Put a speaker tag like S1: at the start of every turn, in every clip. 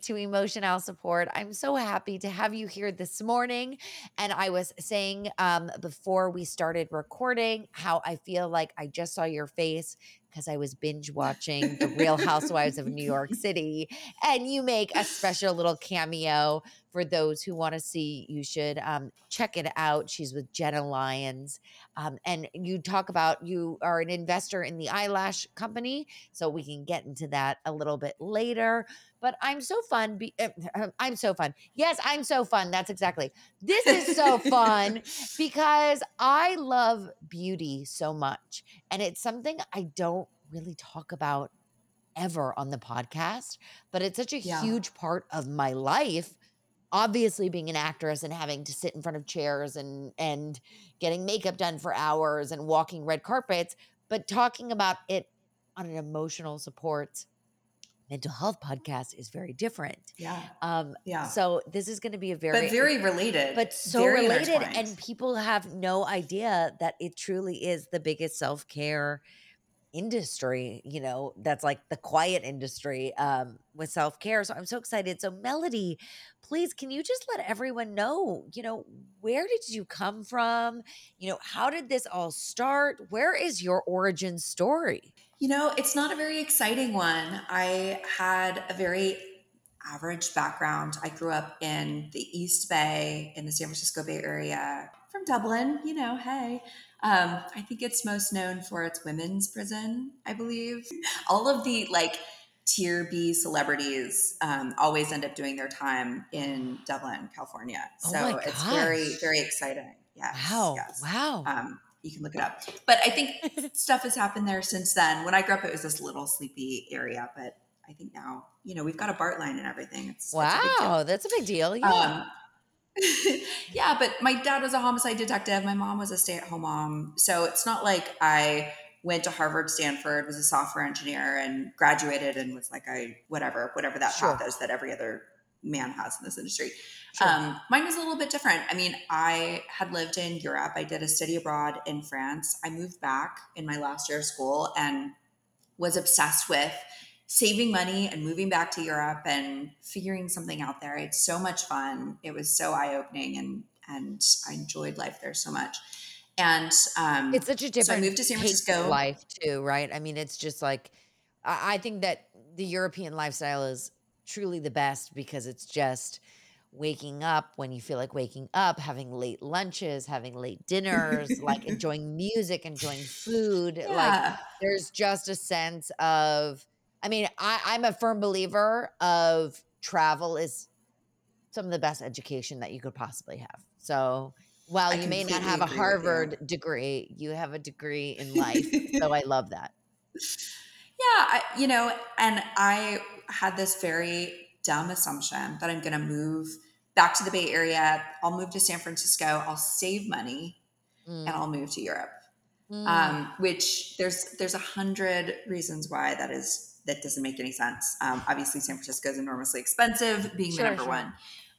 S1: To Emotional Support. I'm so happy to have you here this morning. And I was saying um, before we started recording how I feel like I just saw your face because I was binge watching The Real Housewives of New York City. And you make a special little cameo for those who want to see. You should um, check it out. She's with Jenna Lyons. Um, and you talk about you are an investor in the eyelash company. So we can get into that a little bit later. But I'm so fun. Be- uh, I'm so fun. Yes, I'm so fun. That's exactly. This is so fun because I love beauty so much. And it's something I don't really talk about ever on the podcast, but it's such a
S2: Yeah.
S1: huge part of my life. Obviously, being an actress and having to sit in front of chairs and and getting makeup done for hours and walking red carpets, but talking about it on an emotional support mental health podcast is very different.
S2: Yeah.
S1: Um,
S2: Yeah.
S1: so this is going to be a very
S2: but very related.
S1: but so
S2: very
S1: related and people have no idea that it truly is the biggest self-care industry you know that's like the quiet industry um with self-care so i'm so excited so melody please can you just let everyone know you know where did you come from you know how did this all start where is your origin story
S2: You know, it's not a very exciting one. I had a very average background. I grew up in the East Bay, in the San Francisco Bay Area, from Dublin, you know, hey. Um, I think it's most known for its women's prison, I believe. All of the like tier B celebrities um, always end up doing their time in Dublin, California.
S1: Oh
S2: So
S1: my
S2: it's very, very exciting. Yes.
S1: wow
S2: yes.
S1: wow
S2: Um, you can look it up. But I think stuff has happened there since then. When I grew up, it was this little sleepy area, but I think now, you know, we've got a BART line and everything. It's, it's a
S1: wow that's a big deal yeah
S2: Um, yeah, but my dad was a homicide detective. My mom was a stay at home mom. So it's not like I went to Harvard, Stanford, was a software engineer, and graduated and was like, I, whatever, whatever that
S1: Sure.
S2: path is that every other man has in this industry.
S1: Sure.
S2: Um, mine was a little bit different. I mean, I had lived in Europe. I did a study abroad in France. I moved back in my last year of school and was obsessed with saving money and moving back to Europe and figuring something out there. It's so much fun. It was so eye opening and and I enjoyed life there so much. And um,
S1: it's such a different I
S2: moved to San Francisco.
S1: life too right i mean it's just like I, think that the european lifestyle is truly the best because it's just waking up when you feel like waking up having late lunches having late dinners like enjoying music enjoying food like
S2: yeah.
S1: there's just a sense of i mean I, i'm a firm believer of travel is some of the best education that you could possibly have so while
S2: I
S1: you may not have a harvard degree you have a degree in life so i love that
S2: Yeah, I, you know, and I had this very dumb assumption that I'm going to move back to the Bay Area. I'll move to San Francisco. I'll save money
S1: Mm,
S2: and I'll move to Europe.
S1: mm.
S2: Um, which there's there's a hundred reasons why that is that doesn't make any sense. Um, obviously, San Francisco is enormously expensive, being
S1: Sure,
S2: the number
S1: sure.
S2: one.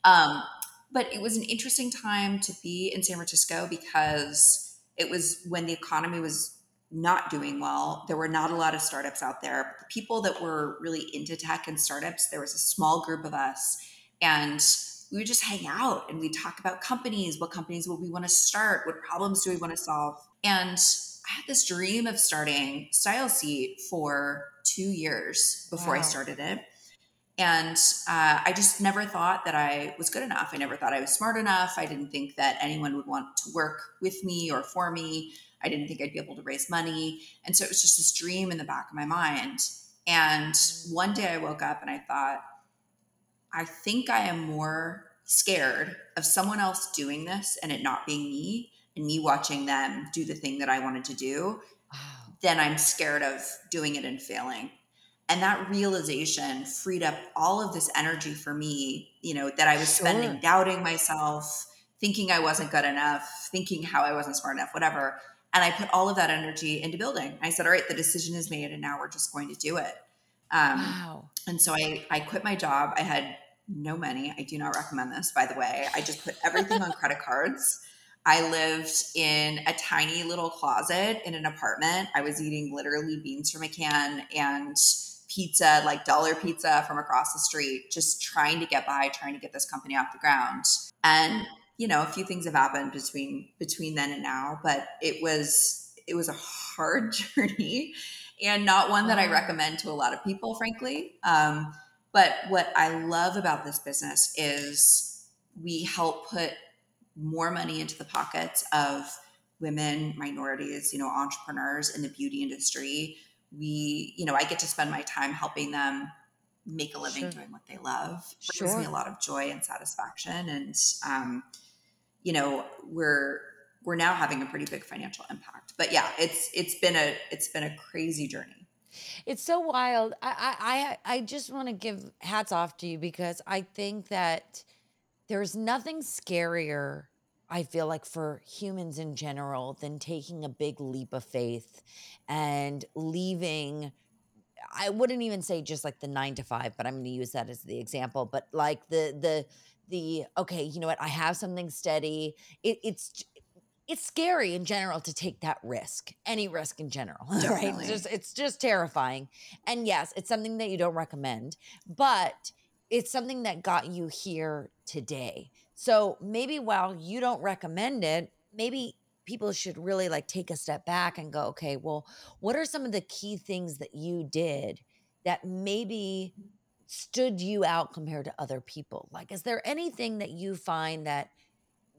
S2: Um, but it was an interesting time to be in San Francisco because it was when the economy was not doing well. There were not a lot of startups out there. But The people that were really into tech and startups, there was a small group of us, and we would just hang out and we'd talk about companies. What companies would we want to start? What problems do we want to solve? And I had this dream of starting Style Seat for two years before I started it. And uh, I just never thought that I was good enough. I never thought I was smart enough. I didn't think that anyone would want to work with me or for me. I didn't think I'd be able to raise money. And so it was just this dream in the back of my mind. And one day I woke up and I thought, I think I am more scared of someone else doing this and it not being me and me watching them do the thing that I wanted to do
S1: Wow.
S2: Then I'm scared of doing it and failing. And that realization freed up all of this energy for me, you know, that I was
S1: Sure.
S2: spending doubting myself, thinking I wasn't good enough, thinking how I wasn't smart enough, whatever. And I put all of that energy into building. I said, all right, the decision is made and now we're just going to do it. Um,
S1: Wow.
S2: and so I, I quit my job. I had no money. I do not recommend this, by the way. I just put everything on credit cards. I lived in a tiny little closet in an apartment. I was eating literally beans from a can and pizza, like dollar pizza from across the street, just trying to get by, trying to get this company off the ground. And you know, a few things have happened between between then and now, but it was it was a hard journey and not one that I recommend to a lot of people, frankly. Um, but what I love about this business is we help put more money into the pockets of women, minorities, you know, entrepreneurs in the beauty industry. We, you know, I get to spend my time helping them make a living sure. doing what they love. It sure. brings me a lot of joy and satisfaction. And um, you know, we're we're now having a pretty big financial impact. But yeah, it's it's been a it's been a crazy journey.
S1: It's so wild. I I I just want to give hats off to you because I think that there's nothing scarier I feel like for humans in general than taking a big leap of faith and leaving I wouldn't even say just like the 9 to 5 but I'm going to use that as the example but like the the the okay you know what I have something steady. It, it's it's scary in general to take that risk any risk in general right? It's just it's just terrifying. And yes it's something that you don't recommend but it's something that got you here today. So maybe while you don't recommend it maybe people should really like take a step back and go okay well what are some of the key things that you did that maybe stood you out compared to other people? Like is there anything that you find that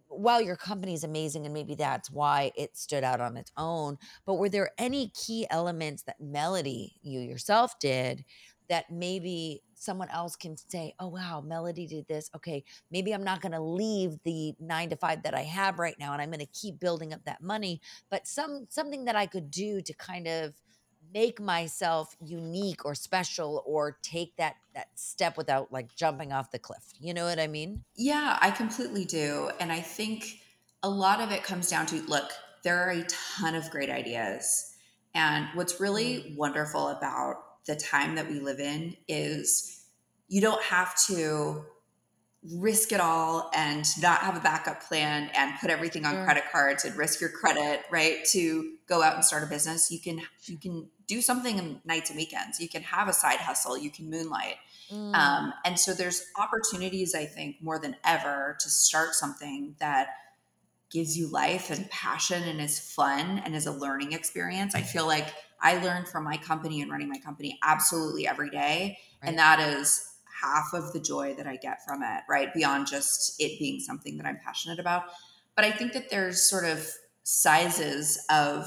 S1: while your company is amazing and maybe that's why it stood out on its own, but were there any key elements that Melody, you yourself did that maybe someone else can say, oh, wow, Melody did this. Okay, maybe I'm not going to leave the nine to five that I have right now and I'm going to keep building up that money, but some something that I could do to kind of make myself unique or special or take that that step without like jumping off the cliff you know what i mean
S2: yeah i completely do and i think a lot of it comes down to look there are a ton of great ideas and what's really mm. wonderful about the time that we live in is you don't have to risk it all and not have a backup plan and put everything on credit cards and risk your credit right to go out and start a business. You can you can do something in nights and weekends. You can have a side hustle. You can moonlight. Mm. um, and so there's opportunities i think more than ever to start something that gives you life and passion and is fun and is a learning experience i feel like i learn from my company and running my company absolutely every day right. and that is half of the joy that I get from it, right? Beyond just it being something that I'm passionate about. But I think that there's sort of sizes of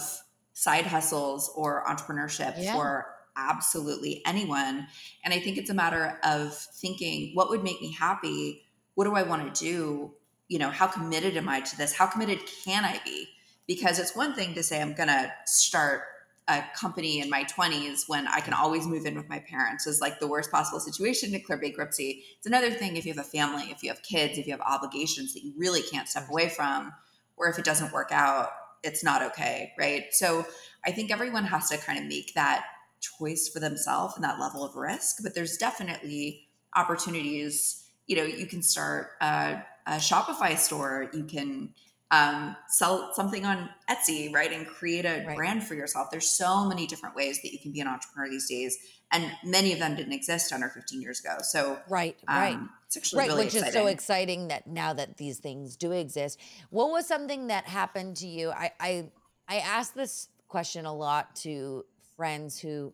S2: side hustles or entrepreneurship yeah. for absolutely anyone. And I think it's a matter of thinking what would make me happy? What do I want to do? You know, how committed am I to this? How committed can I be? Because it's one thing to say, I'm going to start a company in my 20s when I can always move in with my parents is like the worst possible situation to clear bankruptcy. It's another thing if you have a family, if you have kids, if you have obligations that you really can't step away from, or if it doesn't work out, it's not okay, right? So I think everyone has to kind of make that choice for themselves and that level of risk, but there's definitely opportunities. You know, you can start a, a Shopify store, you can um, sell something on Etsy, right? And create a right. brand for yourself. There's so many different ways that you can be an entrepreneur these days. And many of them didn't exist 10 or 15 years ago. So,
S1: right, um, right. It's actually right, really which exciting. is so exciting that now that these things do exist. What was something that happened to you? I, I, I asked this question a lot to friends who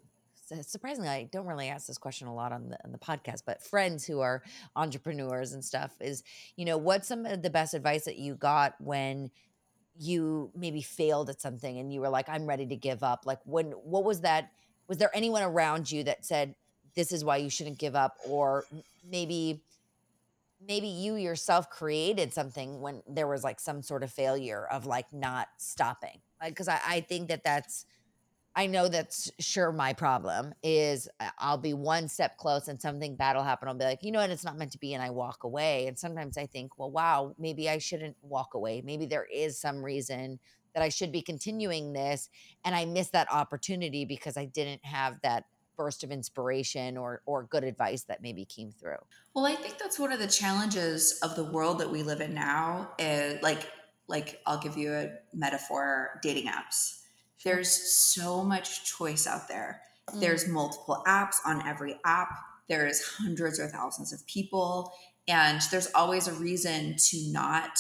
S1: Uh, surprisingly, I don't really ask this question a lot on the on the podcast, but friends who are entrepreneurs and stuff is, you know, what's some of the best advice that you got when you maybe failed at something and you were like, I'm ready to give up? Like when what was that? Was there anyone around you that said, This is why you shouldn't give up? Or maybe maybe you yourself created something when there was like some sort of failure of like not stopping like because I, I think that that's I know that's sure my problem is uh, I'll be one step close and something bad will happen. I'll be like, you know what, it's not meant to be. And I walk away. And sometimes I think, well, wow, maybe I shouldn't walk away. Maybe there is some reason that I should be continuing this. And I missed that opportunity because I didn't have that burst of inspiration or or good advice that maybe came through.
S2: Well, I think that's one of the challenges of the world that we live in now. Is like like I'll give you a metaphor dating apps. There's so much choice out there.
S1: Mm.
S2: There's multiple apps on every app. There's hundreds or thousands of people. And there's always a reason to not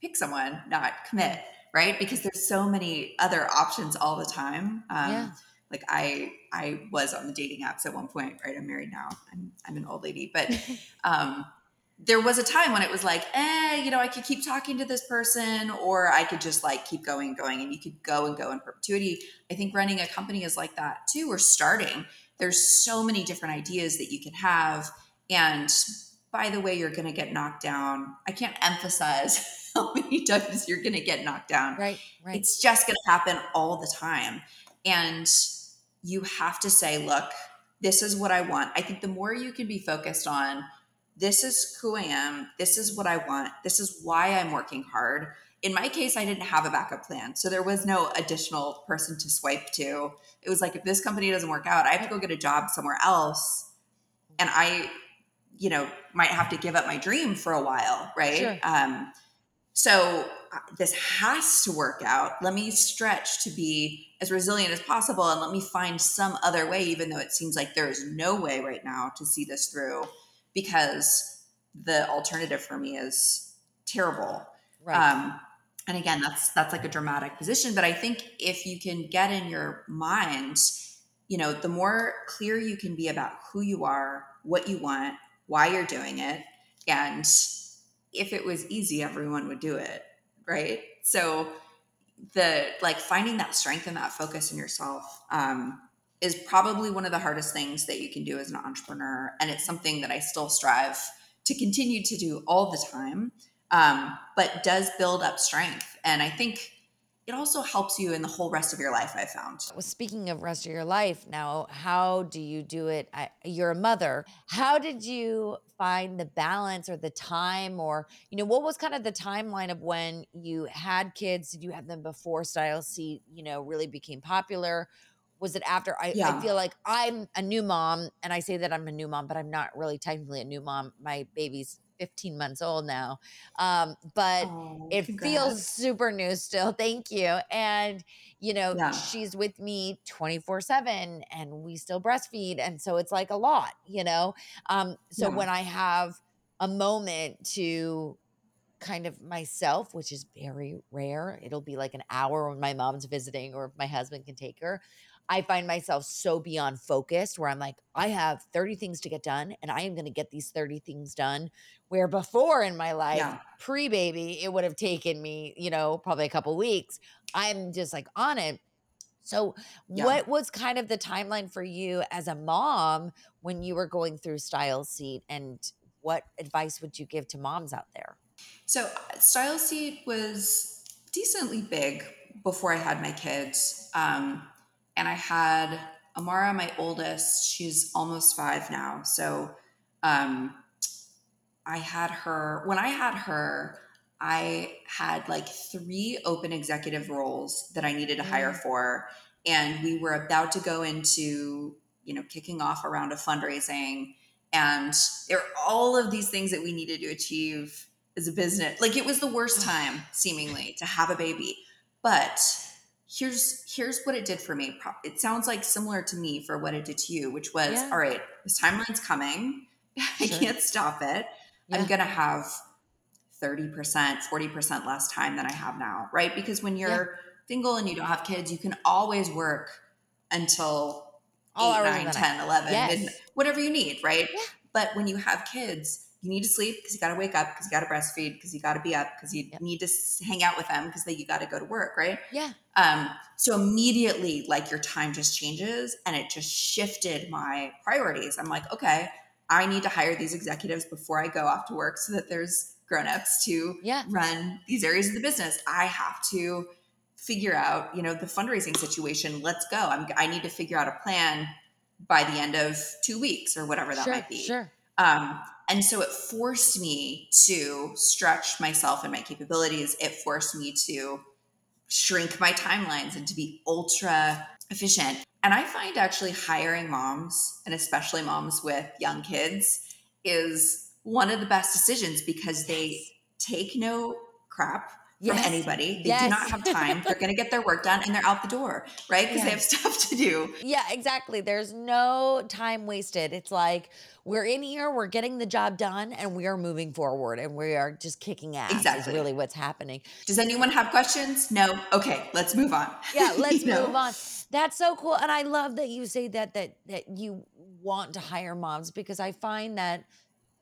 S2: pick someone, not commit, right? Because there's so many other options all the time. Um,
S1: Yeah.
S2: Like I, I was on the dating apps at one point, right? I'm married now. I'm, I'm an old lady, but um, there was a time when it was like, eh, you know, I could keep talking to this person, or I could just like keep going, and going, and you could go and go in perpetuity. I think running a company is like that too, or starting. There's so many different ideas that you can have, and by the way, you're going to get knocked down. I can't emphasize how many times you're going to get knocked down.
S1: right, right.
S2: It's just going to happen all the time. And you have to say, look, this is what I want. I think the more you can be focused on, this is who I am, this is what I want, this is why I'm working hard. In my case, I didn't have a backup plan. So there was no additional person to swipe to. It was like, if this company doesn't work out, I have to go get a job somewhere else. And I, you know, might have to give up my dream for a while, right?
S1: Sure.
S2: Um, so uh, this has to work out. Let me stretch to be as resilient as possible and let me find some other way, even though it seems like there is no way right now to see this through because the alternative for me is terrible.
S1: right.
S2: Um, and again, that's that's like a dramatic position, but I think if you can get in your mind, you know, the more clear you can be about who you are, what you want, why you're doing it, and if it was easy, everyone would do it, right? So the like finding that strength and that focus in yourself um, is probably one of the hardest things that you can do as an entrepreneur, and it's something that I still strive to continue to do all the time um, but does build up strength. And I think it also helps you in the whole rest of your life, I found.
S1: Well, speaking of rest of your life now, how do you do it? I, you're a mother. How did you find the balance or the time or, you know, what was kind of the timeline of when you had kids? Did you have them before Style Seat, you know, really became popular? Was it after? I, I feel like I'm a new mom and I say that I'm a new mom, but I'm not really technically a new mom. My baby's 15 months old now. Um, but
S2: Oh,
S1: it feels super new still thank you and you know
S2: Yeah.
S1: she's with me 24 7 and we still breastfeed and so it's like a lot you know um so
S2: Yeah.
S1: when i have a moment to kind of myself which is very rare it'll be like an hour when my mom's visiting or if my husband can take her I find myself so beyond focused where I'm like, I have 30 things to get done and I am going to get these 30 things done. Where before in my life,
S2: Yeah.
S1: pre baby, it would have taken me, you know, probably a couple weeks. I'm just like on it. So,
S2: Yeah.
S1: what was kind of the timeline for you as a mom when you were going through Style Seat? And what advice would you give to moms out there?
S2: So uh, Style Seat was decently big before I had my kids. Um, and I had Amara, my oldest, she's almost five now. So um, I had her, when I had her, I had like three open executive roles that I needed to hire
S1: Mm.
S2: for. And we were about to go into, you know, kicking off a round of fundraising. And there are all of these things that we needed to achieve as a business. Like it was the worst time, seemingly, to have a baby. But here's here's what it did for me. It sounds like similar to me for what it did to you, which was
S1: Yeah.
S2: all right, this timeline's coming. I can't stop it.
S1: Yeah.
S2: I'm gonna have 30%, 40% less time than I have now, right? Because when you're single and you don't have kids, you can always work until
S1: All
S2: 8,
S1: hours
S2: 9, 10, 11,
S1: Yes.
S2: midnight, whatever you need, right?
S1: Yeah.
S2: But when you have kids, you need to sleep because you got to wake up because you got to breastfeed because you got to be up because you
S1: Yep.
S2: need to hang out with them because you got to go to work, right?
S1: Yeah.
S2: Um, so immediately, like your time just changes, and it just shifted my priorities. I'm like, okay, I need to hire these executives before I go off to work so that there's grown-ups to
S1: Yeah.
S2: run these areas of the business. I have to figure out, you know, the fundraising situation. Let's go. I'm, I need to figure out a plan by the end of two weeks or whatever that
S1: sure.
S2: might be.
S1: Sure.
S2: Um, and so it forced me to stretch myself and my capabilities. It forced me to shrink my timelines and to be ultra efficient. And I find actually hiring moms, and especially moms with young kids, is one of the best decisions because they take no crap. From anybody. They
S1: Yes.
S2: do not have time. They're going to get their work done and they're out the door, right? Because they have stuff to do.
S1: Yeah, exactly. There's no time wasted. It's like we're in here, we're getting the job done, and we are moving forward and we are just kicking ass
S2: Exactly.
S1: is really what's happening.
S2: Does anyone have questions? No. Okay, let's move on.
S1: Yeah, let's
S2: You know?
S1: move on. That's so cool. And I love that you say that that that you want to hire moms because I find that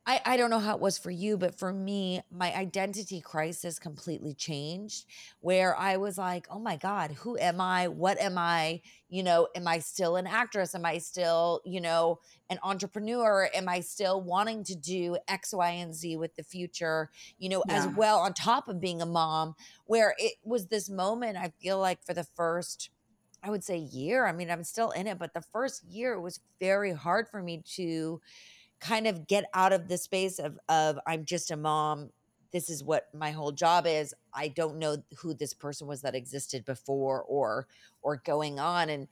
S1: I, I don't know how it was for you, but for me, my identity crisis completely changed where I was like, oh my God, who am I? What am I? You know, am I still an actress? Am I still, you know, an entrepreneur? Am I still wanting to do X, Y, and Z with the future, you know, as well on top of being a mom? Where it was this moment, I feel like for the first, I would say year. I mean, I'm still in it, but the first year it was very hard for me to kind of get out of the space of of I'm just a mom. This is what my whole job is. I don't know who this person was that existed before or or going on and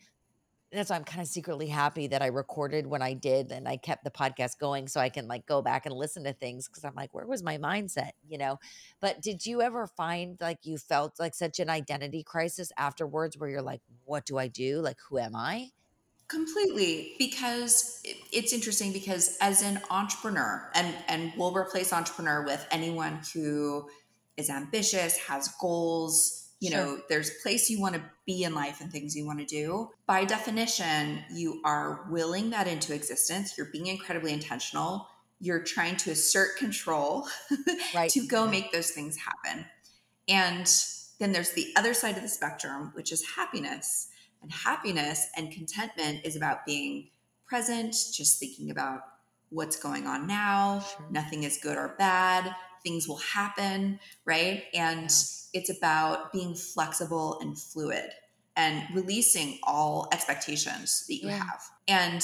S1: that's why I'm kind of secretly happy that I recorded when I did and I kept the podcast going so I can like go back and listen to things because I'm like, where was my mindset? You know. But did you ever find like you felt like such an identity crisis afterwards where you're like, what do I do? Like, who am I?
S2: Completely, because it's interesting because as an entrepreneur, and and we'll replace entrepreneur with anyone who is ambitious, has goals. You
S1: Sure.
S2: know, there's place you want to be in life and things you want to do. By definition, you are willing that into existence. You're being incredibly intentional. You're trying to assert control
S1: Right.
S2: to go make those things happen. And then there's the other side of the spectrum, which is happiness. And happiness and contentment is about being present, just thinking about what's going on now.
S1: Sure.
S2: Nothing is good or bad. Things will happen, right? And it's about being flexible and fluid and releasing all expectations that you
S1: Yeah.
S2: have. And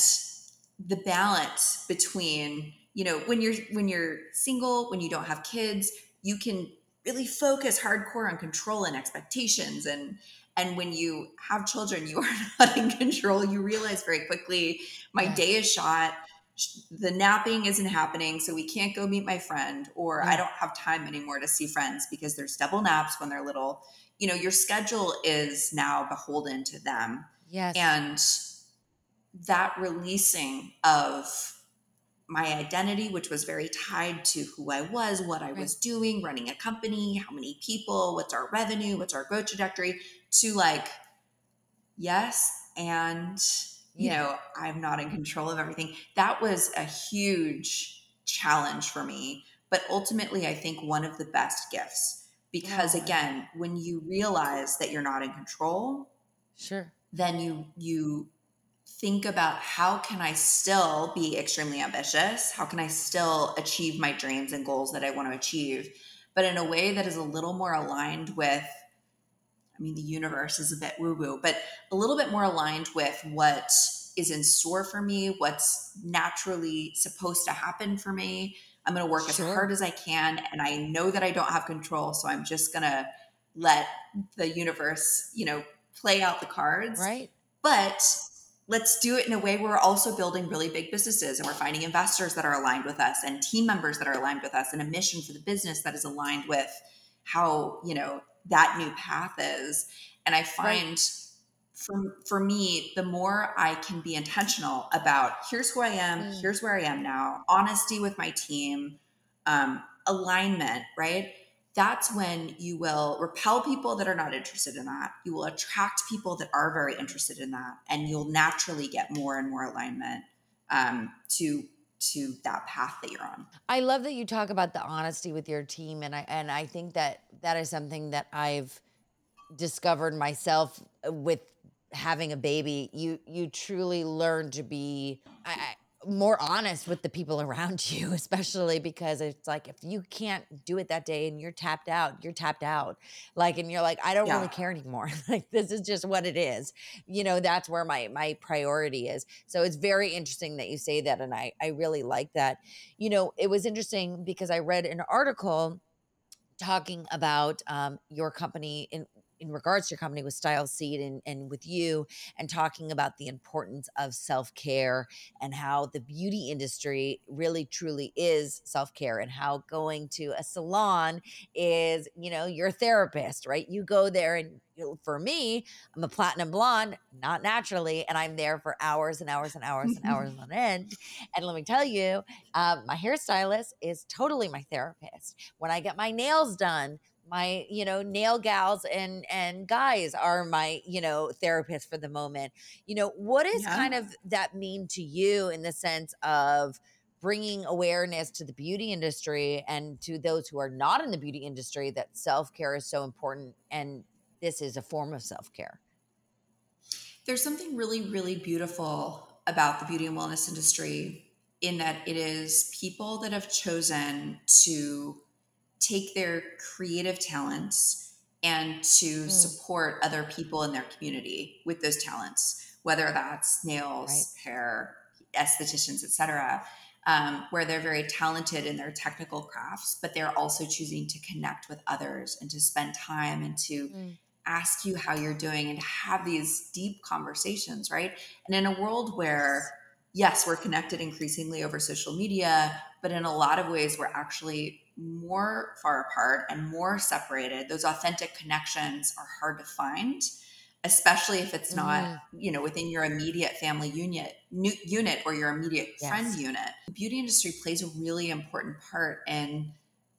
S2: the balance between, you know, when you're when you're single, when you don't have kids, you can really focus hardcore on control and expectations and and when you have children you are not in control. You realize very quickly my day is shot. The napping isn't happening so we can't go meet my friend or i don't have time anymore to see friends because there's double naps when they're little. You know your schedule is now beholden to them.
S1: Yes.
S2: and that releasing of my identity, which was very tied to who I was, what I was doing, running a company, how many people, what's our revenue, what's our growth trajectory, to like, yes, and you
S1: Yeah.
S2: know, I'm not in control of everything. That was a huge challenge for me, but ultimately, I think one of the best gifts because
S1: Oh.
S2: again, when you realize that you're not in control,
S1: Sure.
S2: then you you think about how can I still be extremely ambitious? How can I still achieve my dreams and goals that I want to achieve, but in a way that is a little more aligned with I mean the universe is a bit woo woo, but a little bit more aligned with what is in store for me, what's naturally supposed to happen for me. I'm going to work
S1: Sure.
S2: as hard as I can and I know that I don't have control, so I'm just going to let the universe, you know, play out the cards
S1: Right.
S2: but let's do it in a way where we're also building really big businesses and we're finding investors that are aligned with us and team members that are aligned with us and a mission for the business that is aligned with how you know that new path is and i find for for me the more i can be intentional about here's who i am
S1: Mm.
S2: here's where i am now honesty with my team um, alignment right that's when you will repel people that are not interested in that. You will attract people that are very interested in that, and you'll naturally get more and more alignment um, to to that path that you're on.
S1: I love that you talk about the honesty with your team, and I and I think that that is something that I've discovered myself uh, with having a baby. You you truly learn to be I, I, more honest with the people around you, especially because it's like if you can't do it that day and you're tapped out, you're tapped out. Like, and you're like, I don't
S2: Yeah.
S1: really care anymore. like, this is just what it is. You know, that's where my my priority is. So it's very interesting that you say that, and I I really like that you know, it was interesting because I read an article talking about um, your company in in regards to your company with Style Seat and, and with you and talking about the importance of self-care and how the beauty industry really truly is self-care and how going to a salon is, you know, your therapist, right? You go there and for me, I'm a platinum blonde, not naturally, and I'm there for hours and hours and hours and hours on end. And let me tell you, um, my hairstylist is totally my therapist. When I get my nails done, my you know nail gals and and guys are my you know therapist for the moment you know what is
S2: Yeah.
S1: kind of that mean to you in the sense of bringing awareness to the beauty industry and to those who are not in the beauty industry that self-care is so important and this is a form of self-care
S2: There's something really, really beautiful about the beauty and wellness industry in that it is people that have chosen to take their creative talents and to
S1: Mm.
S2: support other people in their community with those talents, whether that's nails, hair, estheticians, etc. Um, where they're very talented in their technical crafts, but they're also choosing to connect with others and to spend time and to
S1: Mm.
S2: ask you how you're doing and to have these deep conversations, right? And in a world where, yes, we're connected increasingly over social media, but in a lot of ways, we're actually more far apart and more separated. Those authentic connections are hard to find, especially if it's not,
S1: Mhm.
S2: you know, within your immediate family unit, unit or your immediate friend unit. The beauty industry plays a really important part in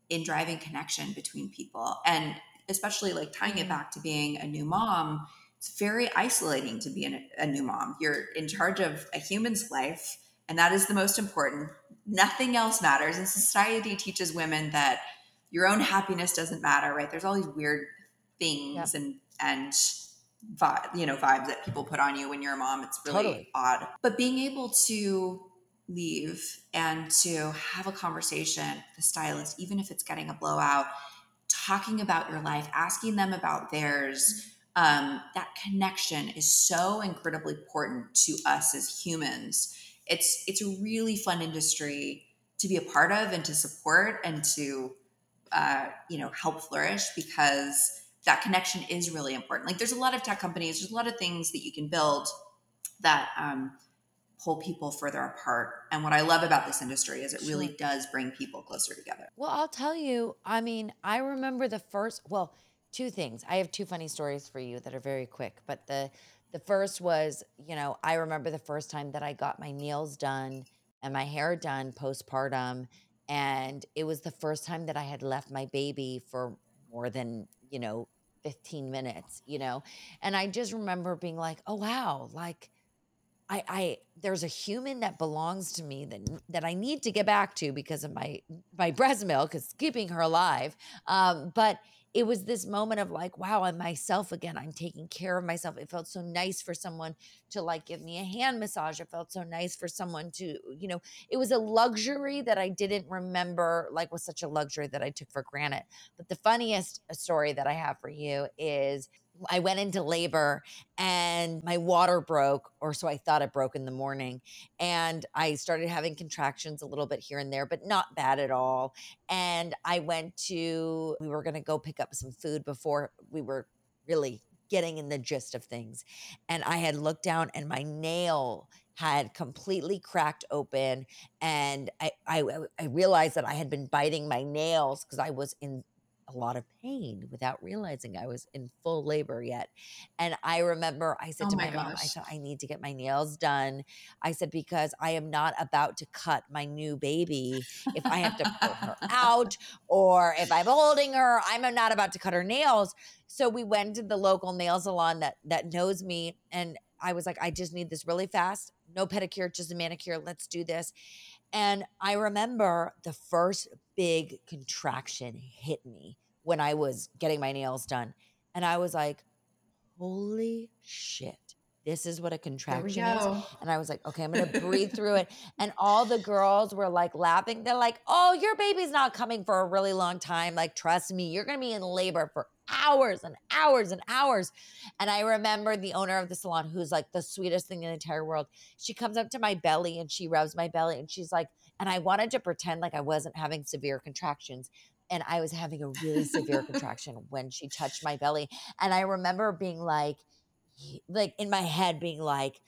S2: in driving connection between people and especially like tying it
S1: Mhm.
S2: back to being a new mom it's very isolating to be an, a new mom you're in charge of a human's life and that is the most important nothing else matters. And society teaches women that your own happiness doesn't matter right? There's all these weird things and and vibe, you know vibes that people put on you when you're a mom. It's really
S1: Totally.
S2: odd. But being able to leave and to have a conversation with the stylist even if it's getting a blowout talking about your life asking them about theirs um, that connection is so incredibly important to us as humans it's it's a really fun industry to be a part of and to support and to uh, you know help flourish because that connection is really important. Like there's a lot of tech companies there's a lot of things that you can build that um, pull people further apart. And what i love about this industry is it really does bring people closer together.
S1: Well, I'll tell you, I mean, I remember the first, well, two things. I have two funny stories for you that are very quick, but the the first was, you know, I remember the first time that I got my nails done and my hair done postpartum and it was the first time that I had left my baby for more than, you know, 15 minutes, you know. And I just remember being like, "Oh wow, like I, I there's a human that belongs to me that that I need to get back to because of my my breast milk is keeping her alive. Um, but it was this moment of like, wow, I'm myself again. I'm taking care of myself. It felt so nice for someone to like give me a hand massage. It felt so nice for someone to, you know, it was a luxury that I didn't remember, like was such a luxury that I took for granted. But the funniest uh, story that I have for you is I went into labor and my water broke, or so I thought it broke in the morning. And I started having contractions a little bit here and there, but not bad at all. And I went to, we were going to go pick up some food before we were really getting in the gist of things. And I had looked down and my nail had completely cracked open and I, I I realized that I had been biting my nails because I was in a lot of pain without realizing I was in full labor yet. And I remember I said
S2: Oh
S1: to
S2: my
S1: my, mom, I said, I need to get my nails done. I said, because I am not about to cut my new baby if I have to pull her out or if I'm holding her, I'm not about to cut her nails. So we went to the local nail salon that that knows me and I was like, I just need this really fast. No pedicure, just a manicure. Let's do this. And I remember the first big contraction hit me when I was getting my nails done. And I was like, holy shit. This is what a contraction is. And I was like, okay, I'm going to breathe through it. And all the girls were like laughing. They're like, oh, your baby's not coming for a really long time. Like, trust me, you're going to be in labor for hours and hours and hours. And I remember the owner of the salon, who's like the sweetest thing in the entire world. She comes up to my belly and she rubs my belly and she's like, and I wanted to pretend like I wasn't having severe contractions. and I was having a really severe contraction when she touched my belly. And I remember being like, like in my head, being like,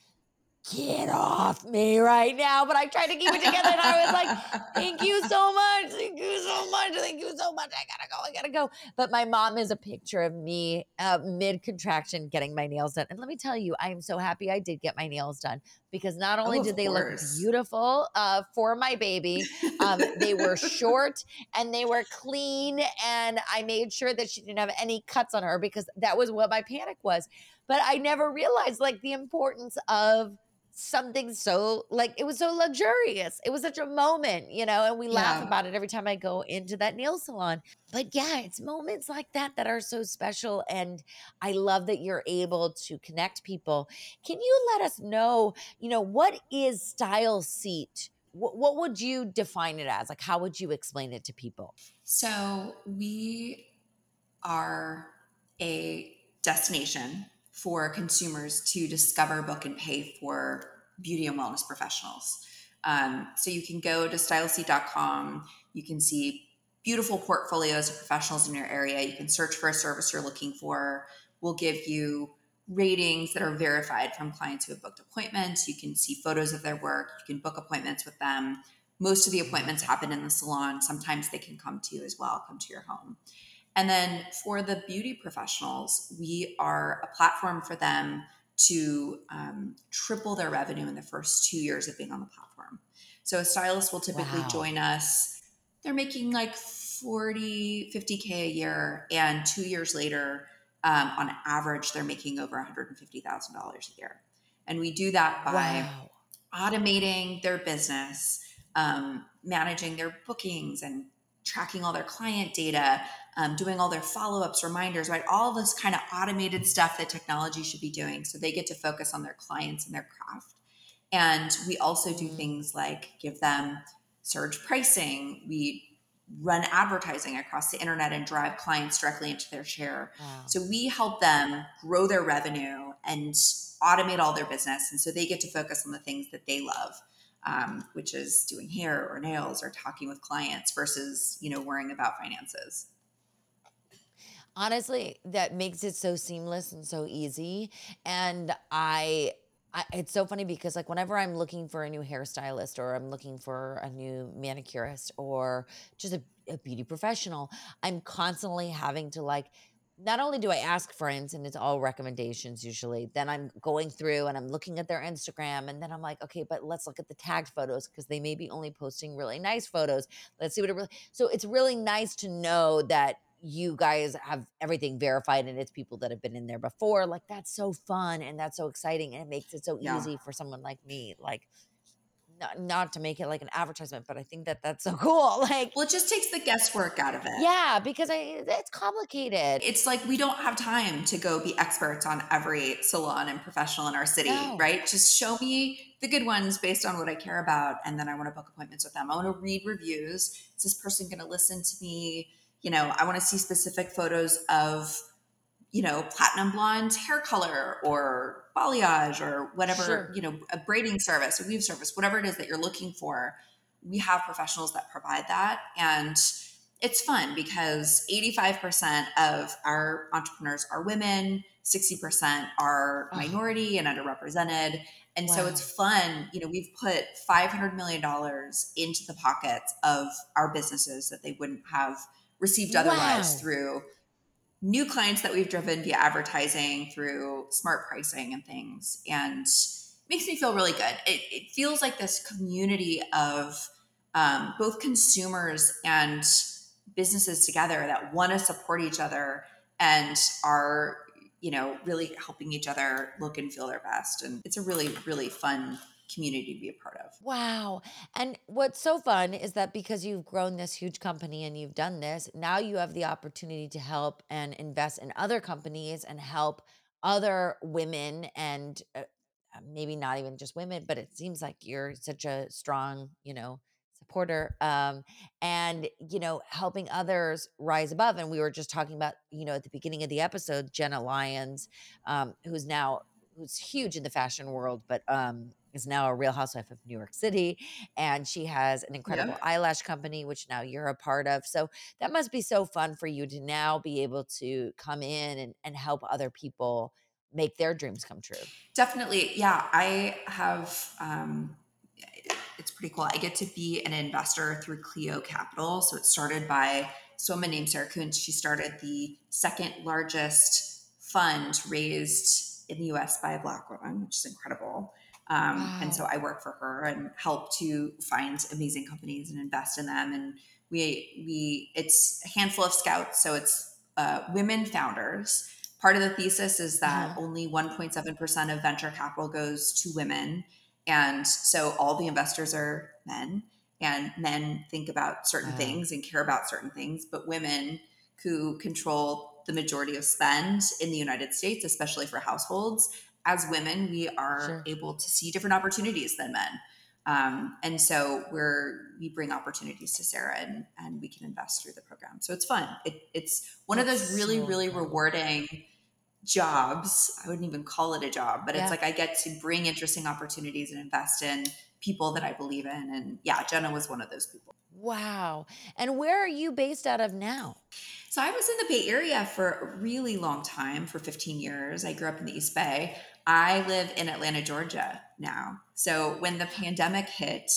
S1: get off me right now. But I tried to keep it together and I was like, thank you so much. Thank you so much. Thank you so much. I gotta go. I gotta go. But my mom is a picture of me uh, mid contraction getting my nails done. And let me tell you, I am so happy I did get my nails done because not only
S2: Oh,
S1: did they look beautiful uh, for my baby, um, they were short and they were clean. And I made sure that she didn't have any cuts on her because that was what my panic was. But I never realized like the importance of something so like it was so luxurious. It was such a moment, you know, and we laugh
S2: Yeah.
S1: about it every time I go into that nail salon. But yeah, it's moments like that that are so special. And I love that you're able to connect people. Can you let us know, you know, what is style seat? What, what would you define it as? Like, how would you explain it to people?
S2: So we are a destination for consumers to discover, book, and pay for beauty and wellness professionals. Um, so you can go to styleseat.com. You can see beautiful portfolios of professionals in your area. You can search for a service you're looking for. We'll give you ratings that are verified from clients who have booked appointments. You can see photos of their work. You can book appointments with them. Most of the appointments happen in the salon. Sometimes they can come to you as well, come to your home. And then for the beauty professionals, we are a platform for them to um, triple their revenue in the first two years of being on the platform. So a stylist will typically
S1: Wow.
S2: join us. They're making like 40, 50K a year. And two years later, um, on average, they're making over $150,000 a year. And we do that by
S1: Wow.
S2: automating their business, um, managing their bookings and tracking all their client data, um, doing all their follow ups, reminders, right? All this kind of automated stuff that technology should be doing. So they get to focus on their clients and their craft. And we also do
S1: Mm.
S2: things like give them surge pricing. We run advertising across the internet and drive clients directly into their share.
S1: Wow.
S2: So we help them grow their revenue and automate all their business. And so they get to focus on the things that they love, um, which is doing hair or nails or talking with clients versus, you know, worrying about finances.
S1: honestly that makes it so seamless and so easy and I, I it's so funny because like whenever i'm looking for a new hairstylist or i'm looking for a new manicurist or just a, a beauty professional i'm constantly having to like not only do I ask friends and it's all recommendations usually, then I'm going through and I'm looking at their Instagram and then I'm like, okay, but let's look at the tagged photos because they may be only posting really nice photos. Let's see what it really so it's really nice to know that you guys have everything verified and it's people that have been in there before. Like that's so fun and that's so exciting and it makes it so
S2: Yeah.
S1: easy for someone like me. Like not, not to make it like an advertisement, but I think that that's so cool. Like,
S2: Well, it just takes the guesswork out of it.
S1: yeah, because I it's complicated.
S2: It's like we don't have time to go be experts on every salon and professional in our city,
S1: No.
S2: right? Just show me the good ones based on what I care about. And then I want to book appointments with them. I want to read reviews. Is this person going to listen to me? You know, I want to see specific photos of, you know, platinum blonde hair color or balayage or whatever,
S1: Sure.
S2: you know, a braiding service, a weave service, whatever it is that you're looking for. We have professionals that provide that. And it's fun because 85% of our entrepreneurs are women, 60% are
S1: Oh.
S2: minority and underrepresented. And so it's fun. You know, we've put $500 million into the pockets of our businesses that they wouldn't have received otherwise
S1: Wow.
S2: through new clients that we've driven via advertising, through smart pricing and things. And makes me feel really good. It, it feels like this community of um, both consumers and businesses together that want to support each other and are you know really helping each other look and feel their best and it's a really really fun community to be a part of
S1: Wow. And what's so fun is that because you've grown this huge company and you've done this, now you have the opportunity to help and invest in other companies and help other women and uh, uh, maybe not even just women, but it seems like you're such a strong, you know, supporter um and you know helping others rise above and we were just talking about you know at the beginning of the episode jenna lyons um who's now who's huge in the fashion world but um is now a real housewife of New York City and she has an incredible
S2: Yep.
S1: eyelash company which now you're a part of. So that must be so fun for you to now be able to come in and, and help other people make their dreams come true.
S2: Definitely. Yeah. I have, um, it's pretty cool. I get to be an investor through Cleo Capital. So it started by so woman named Sarah Kunst. She started the second largest fund raised in the US by a Black woman, which is incredible. Um,
S1: Wow.
S2: And so I work for her and help to find amazing companies and invest in them. And we, we, it's a handful of scouts. So it's uh, women founders. Part of the thesis is that
S1: Uh-huh.
S2: only 1.7% of venture capital goes to women. And so all the investors are men, and men think about certain
S1: Wow.
S2: things and care about certain things, but women who control the majority of spend in the United States, especially for households, as women, we are
S1: Sure.
S2: able to see different opportunities than men. Um, and so we're we bring opportunities to Sarah and, and we can invest through the program. So it's fun. It, it's one of those really,
S1: so
S2: really
S1: incredible.
S2: rewarding jobs. I wouldn't even call it a job, but
S1: Yeah.
S2: it's like I get to bring interesting opportunities and invest in people that I believe in. And yeah, Jenna was one of those people.
S1: Wow. And where are you based out of now?
S2: So I was in the Bay Area for a really long time, for 15 years. I grew up in the East Bay. I live in Atlanta, Georgia now. So when the pandemic hit,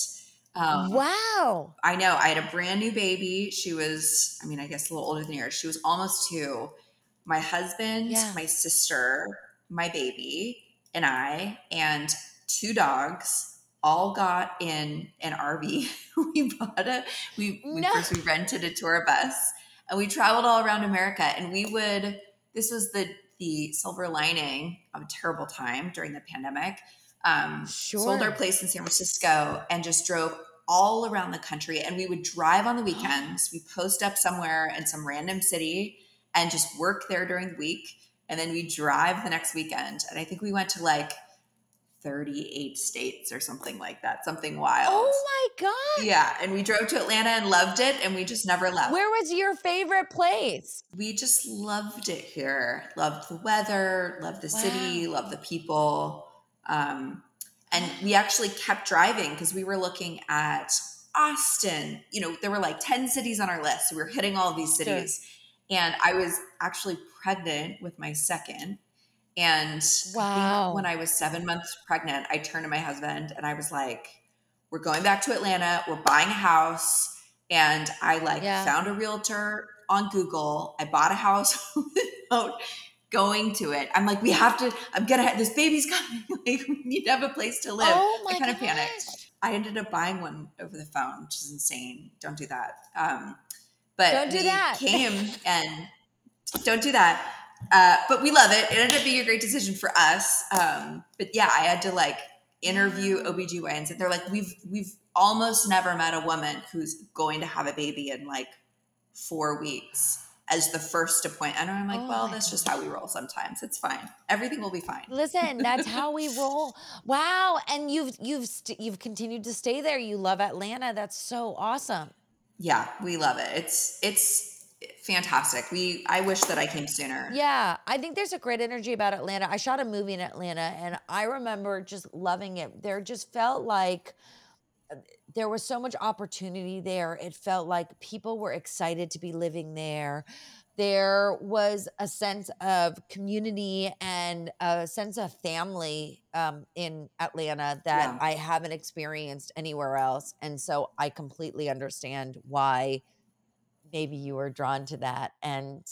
S2: um,
S1: wow.
S2: I know I had a brand new baby. She was, I mean, I guess a little older than yours. She was almost two. My husband,
S1: Yeah.
S2: my sister, my baby, and I, and two dogs all got in an RV. we bought a, we, we
S1: No.
S2: first we rented a tour bus and we traveled all around America and we would, this was the, the silver lining of a terrible time during the pandemic. Um, sold our place in San Francisco and just drove all around the country. And we would drive on the weekends. We post up somewhere in some random city and just work there during the week. And then we drive the next weekend. And I think we went to like 38 states or something like that, something wild.
S1: Oh my God.
S2: Yeah. And we drove to Atlanta and loved it. And we just never left.
S1: Where was your favorite place?
S2: we just loved it here. Loved the weather, loved the city, loved the people. Um, and we actually kept driving because we were looking at Austin. You know, there were like 10 cities on our list. So we were hitting all these
S1: Sure.
S2: cities. And I was actually pregnant with my second. And I
S1: Wow.
S2: when I was seven months pregnant, I turned to my husband and I was like, We're going back to Atlanta. We're buying a house. And I like
S1: Yeah.
S2: found a realtor on Google. I bought a house without going to it. I'm like, we have to, I'm gonna have this baby's coming. Like, we need to have a place to live.
S1: Oh
S2: I kind of panicked. I ended up buying one over the phone, which is insane. Don't do that. Um, but
S1: Don't do that.
S2: came and don't do that. Uh, but we love it. It ended up being a great decision for us. Um, but yeah, I had to like interview OBGYNs and they're like, we've we've almost never met a woman who's going to have a baby in like four weeks as the first appointment. And I'm like,
S1: Oh
S2: well, that's just how we roll sometimes. It's fine. Everything will be fine.
S1: Listen, that's how we roll. Wow, and you've you've st- you've continued to stay there. You love Atlanta. That's so awesome.
S2: Yeah, we love it. It's it's fantastic. We I wish that I came sooner.
S1: Yeah, I think there's a great energy about Atlanta. I shot a movie in Atlanta and I remember just loving it. There just felt like there was so much opportunity there. It felt like people were excited to be living there. There was a sense of community and a sense of family um, in Atlanta that
S2: Yeah.
S1: I haven't experienced anywhere else. And so I completely understand why maybe you were drawn to that. And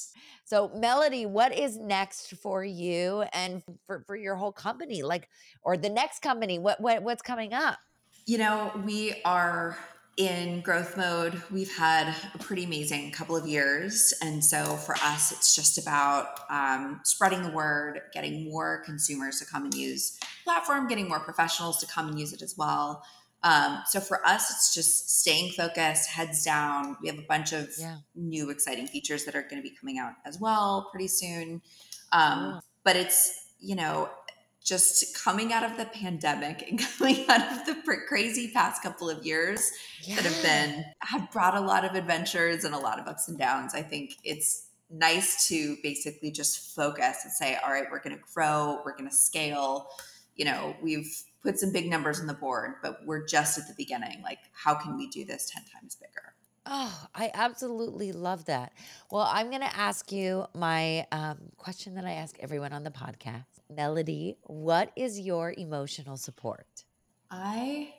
S1: so, Melody, what is next for you and for, for your whole company? Like, or the next company? What, what what's coming up?
S2: You know, we are in growth mode. We've had a pretty amazing couple of years. And so for us, it's just about um, spreading the word, getting more consumers to come and use platform, getting more professionals to come and use it as well. Um, so for us, it's just staying focused, heads down. We have a bunch of
S1: Yeah.
S2: new exciting features that are going to be coming out as well pretty soon. Um. But it's, you know, just coming out of the pandemic and coming out of the crazy past couple of years that have been have brought a lot of adventures and a lot of ups and downs. I think it's nice to basically just focus and say, all right, we're going to grow, we're going to scale. You know, we've put some big numbers on the board, but we're just at the beginning. Like, how can we do this 10 times bigger?
S1: Oh, I absolutely love that. Well, I'm going to ask you my um, question that I ask everyone on the podcast. Melody, what is your emotional support?
S2: I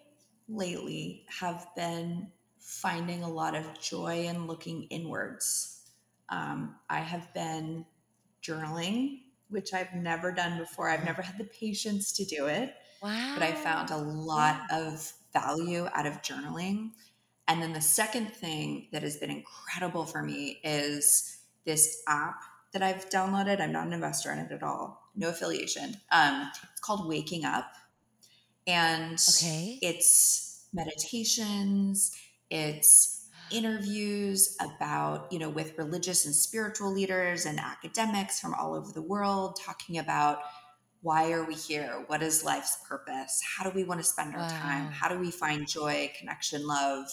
S2: lately have been finding a lot of joy in looking inwards. Um, I have been journaling, which I've never done before. I've never had the patience to do it,
S1: Wow.
S2: but I found a lot of value out of journaling. And then the second thing that has been incredible for me is this app that I've downloaded. I'm not an investor in it at all, no affiliation. Um, it's called Waking Up. And
S1: Okay.
S2: it's meditations, it's interviews about, you know, with religious and spiritual leaders and academics from all over the world talking about why are we here? What is life's purpose? How do we want to spend our time? How do we find joy, connection, love?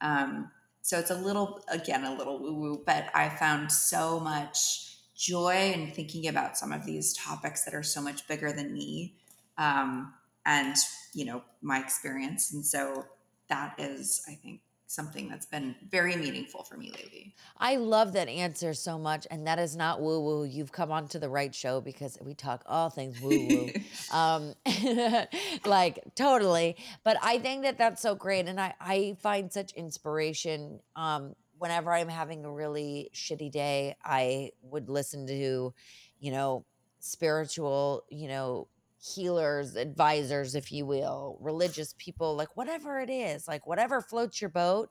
S2: Um, so it's a little, again, a little woo woo, but I found so much joy in thinking about some of these topics that are so much bigger than me um, and, you know, my experience. And so that is, I think, something that's been very meaningful for me lately.
S1: I love that answer so much. And that is not woo woo. You've come on to the right show because we talk all things woo woo. um, like totally. But I think that that's so great. And I, I find such inspiration. Um, whenever I'm having a really shitty day, I would listen to, you know, spiritual, you know, healers, advisors, if you will, religious people, like whatever it is, like whatever floats your boat.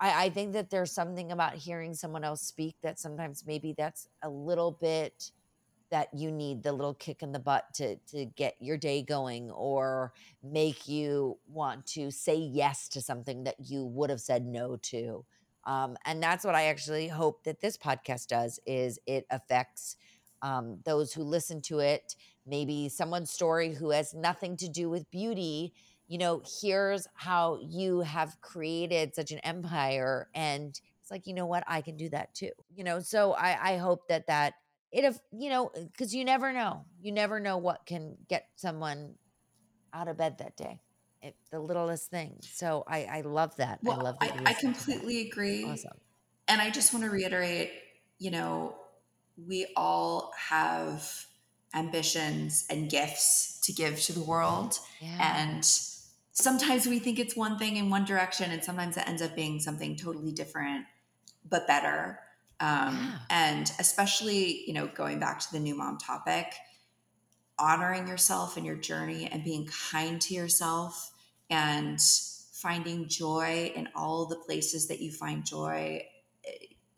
S1: I, I think that there's something about hearing someone else speak that sometimes maybe that's a little bit that you need the little kick in the butt to to get your day going or make you want to say yes to something that you would have said no to um, and that's what i actually hope that this podcast does is it affects um, those who listen to it maybe someone's story who has nothing to do with beauty you know here's how you have created such an empire and it's like you know what? I can do that too. You know so i i hope that that it if you know because you never know. You never know what can get someone out of bed that day it, the littlest thing. So i i love that. I
S2: Well,
S1: love
S2: I,
S1: that you
S2: I
S1: listen to that.
S2: completely agree.
S1: awesome.
S2: And I just want to reiterate, you know, we all have ambitions and gifts to give to the world.
S1: yeah
S2: And sometimes we think it's one thing in one direction, and sometimes it ends up being something totally different, but better. Um,
S1: Yeah.
S2: And especially, you know, going back to the new mom topic, honoring yourself and your journey and being kind to yourself and finding joy in all the places that you find joy, eh,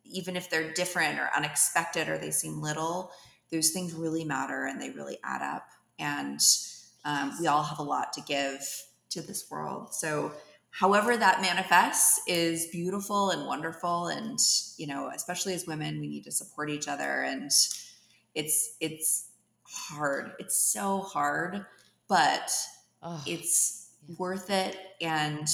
S2: even if they're different or unexpected or they seem little, those things really matter and they really add up. And um, we all have a lot to give to this world. So, however that manifests is beautiful and wonderful. And, you know, especially as women, we need to support each other. And it's, it's hard. It's so hard, but
S1: oh,
S2: it's worth it. And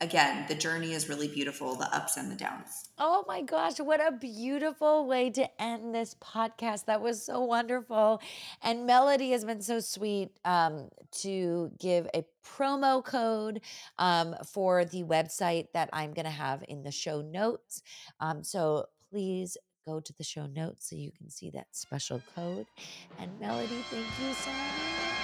S2: again, the journey is really beautiful, the ups and the downs.
S1: Oh my gosh, what a beautiful way to end this podcast. That was so wonderful. And Melody has been so sweet um, to give a promo code um, for the website that I'm going to have in the show notes. Um, so please go to the show notes so you can see that special code. And Melody, thank you so much.